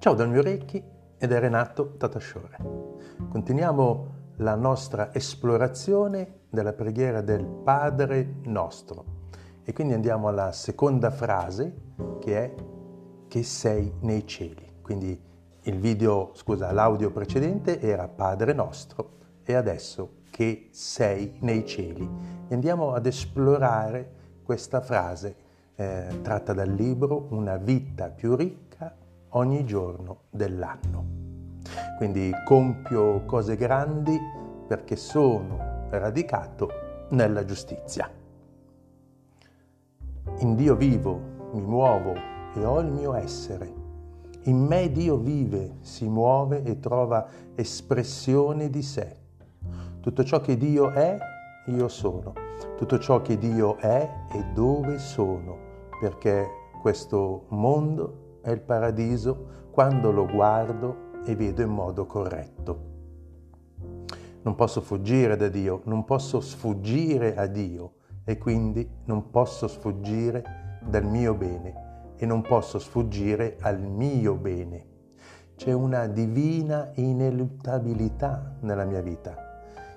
Ciao dal mio Orecchi ed è Renato Tatashore. Continuiamo la nostra esplorazione della preghiera del Padre nostro e quindi andiamo alla seconda frase che è che sei nei cieli. Quindi il video, scusa, l'audio precedente era Padre nostro e adesso che sei nei cieli. E andiamo ad esplorare questa frase eh, tratta dal libro Una vita più ricca ogni giorno dell'anno. Quindi compio cose grandi perché sono radicato nella giustizia. In Dio vivo, mi muovo e ho il mio essere. In me Dio vive, si muove e trova espressione di sé. Tutto ciò che Dio è, io sono. Tutto ciò che Dio è e dove sono, perché questo mondo è il paradiso quando lo guardo e vedo in modo corretto. Non posso fuggire da Dio, non posso sfuggire a Dio e quindi non posso sfuggire dal mio bene e non posso sfuggire al mio bene. C'è una divina ineluttabilità nella mia vita.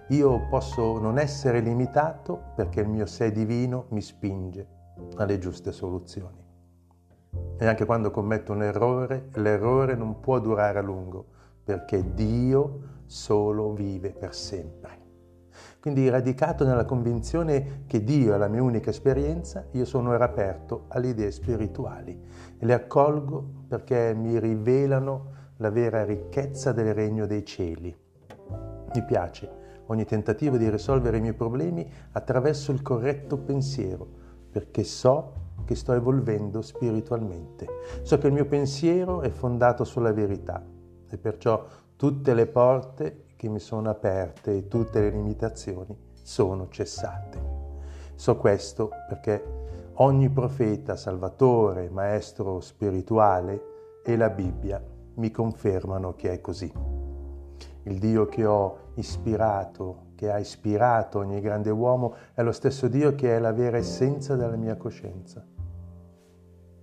Io posso non essere limitato perché il mio sé divino mi spinge alle giuste soluzioni. E anche quando commetto un errore, l'errore non può durare a lungo, perché Dio solo vive per sempre. Quindi radicato nella convinzione che Dio è la mia unica esperienza, io sono aperto alle idee spirituali e le accolgo perché mi rivelano la vera ricchezza del regno dei cieli. Mi piace ogni tentativo di risolvere i miei problemi attraverso il corretto pensiero, perché so che sto evolvendo spiritualmente. So che il mio pensiero è fondato sulla verità e perciò tutte le porte che mi sono aperte e tutte le limitazioni sono cessate. So questo perché ogni profeta, salvatore, maestro spirituale e la Bibbia mi confermano che è così. Il Dio che ho ispirato, che ha ispirato ogni grande uomo, è lo stesso Dio che è la vera essenza della mia coscienza.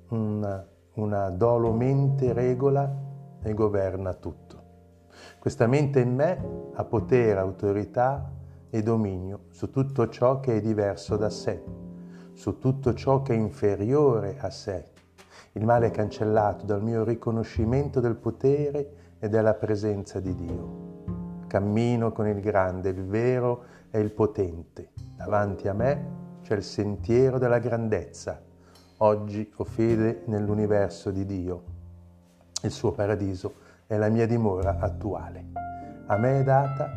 Una, una dolo regola e governa tutto. Questa mente in me ha potere, autorità e dominio su tutto ciò che è diverso da sé, su tutto ciò che è inferiore a sé. Il male è cancellato dal mio riconoscimento del potere e della presenza di Dio. Cammino con il grande, il vero e il potente. Davanti a me c'è il sentiero della grandezza. Oggi ho fede nell'universo di Dio. Il suo paradiso è la mia dimora attuale. A me è data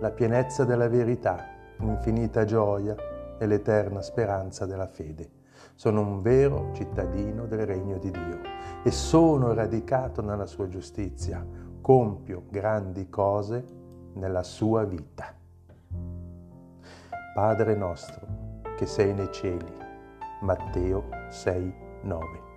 la pienezza della verità, l'infinita gioia e l'eterna speranza della fede. Sono un vero cittadino del regno di Dio e sono radicato nella sua giustizia. Compio grandi cose nella sua vita. Padre nostro che sei nei cieli, Matteo 6, 9.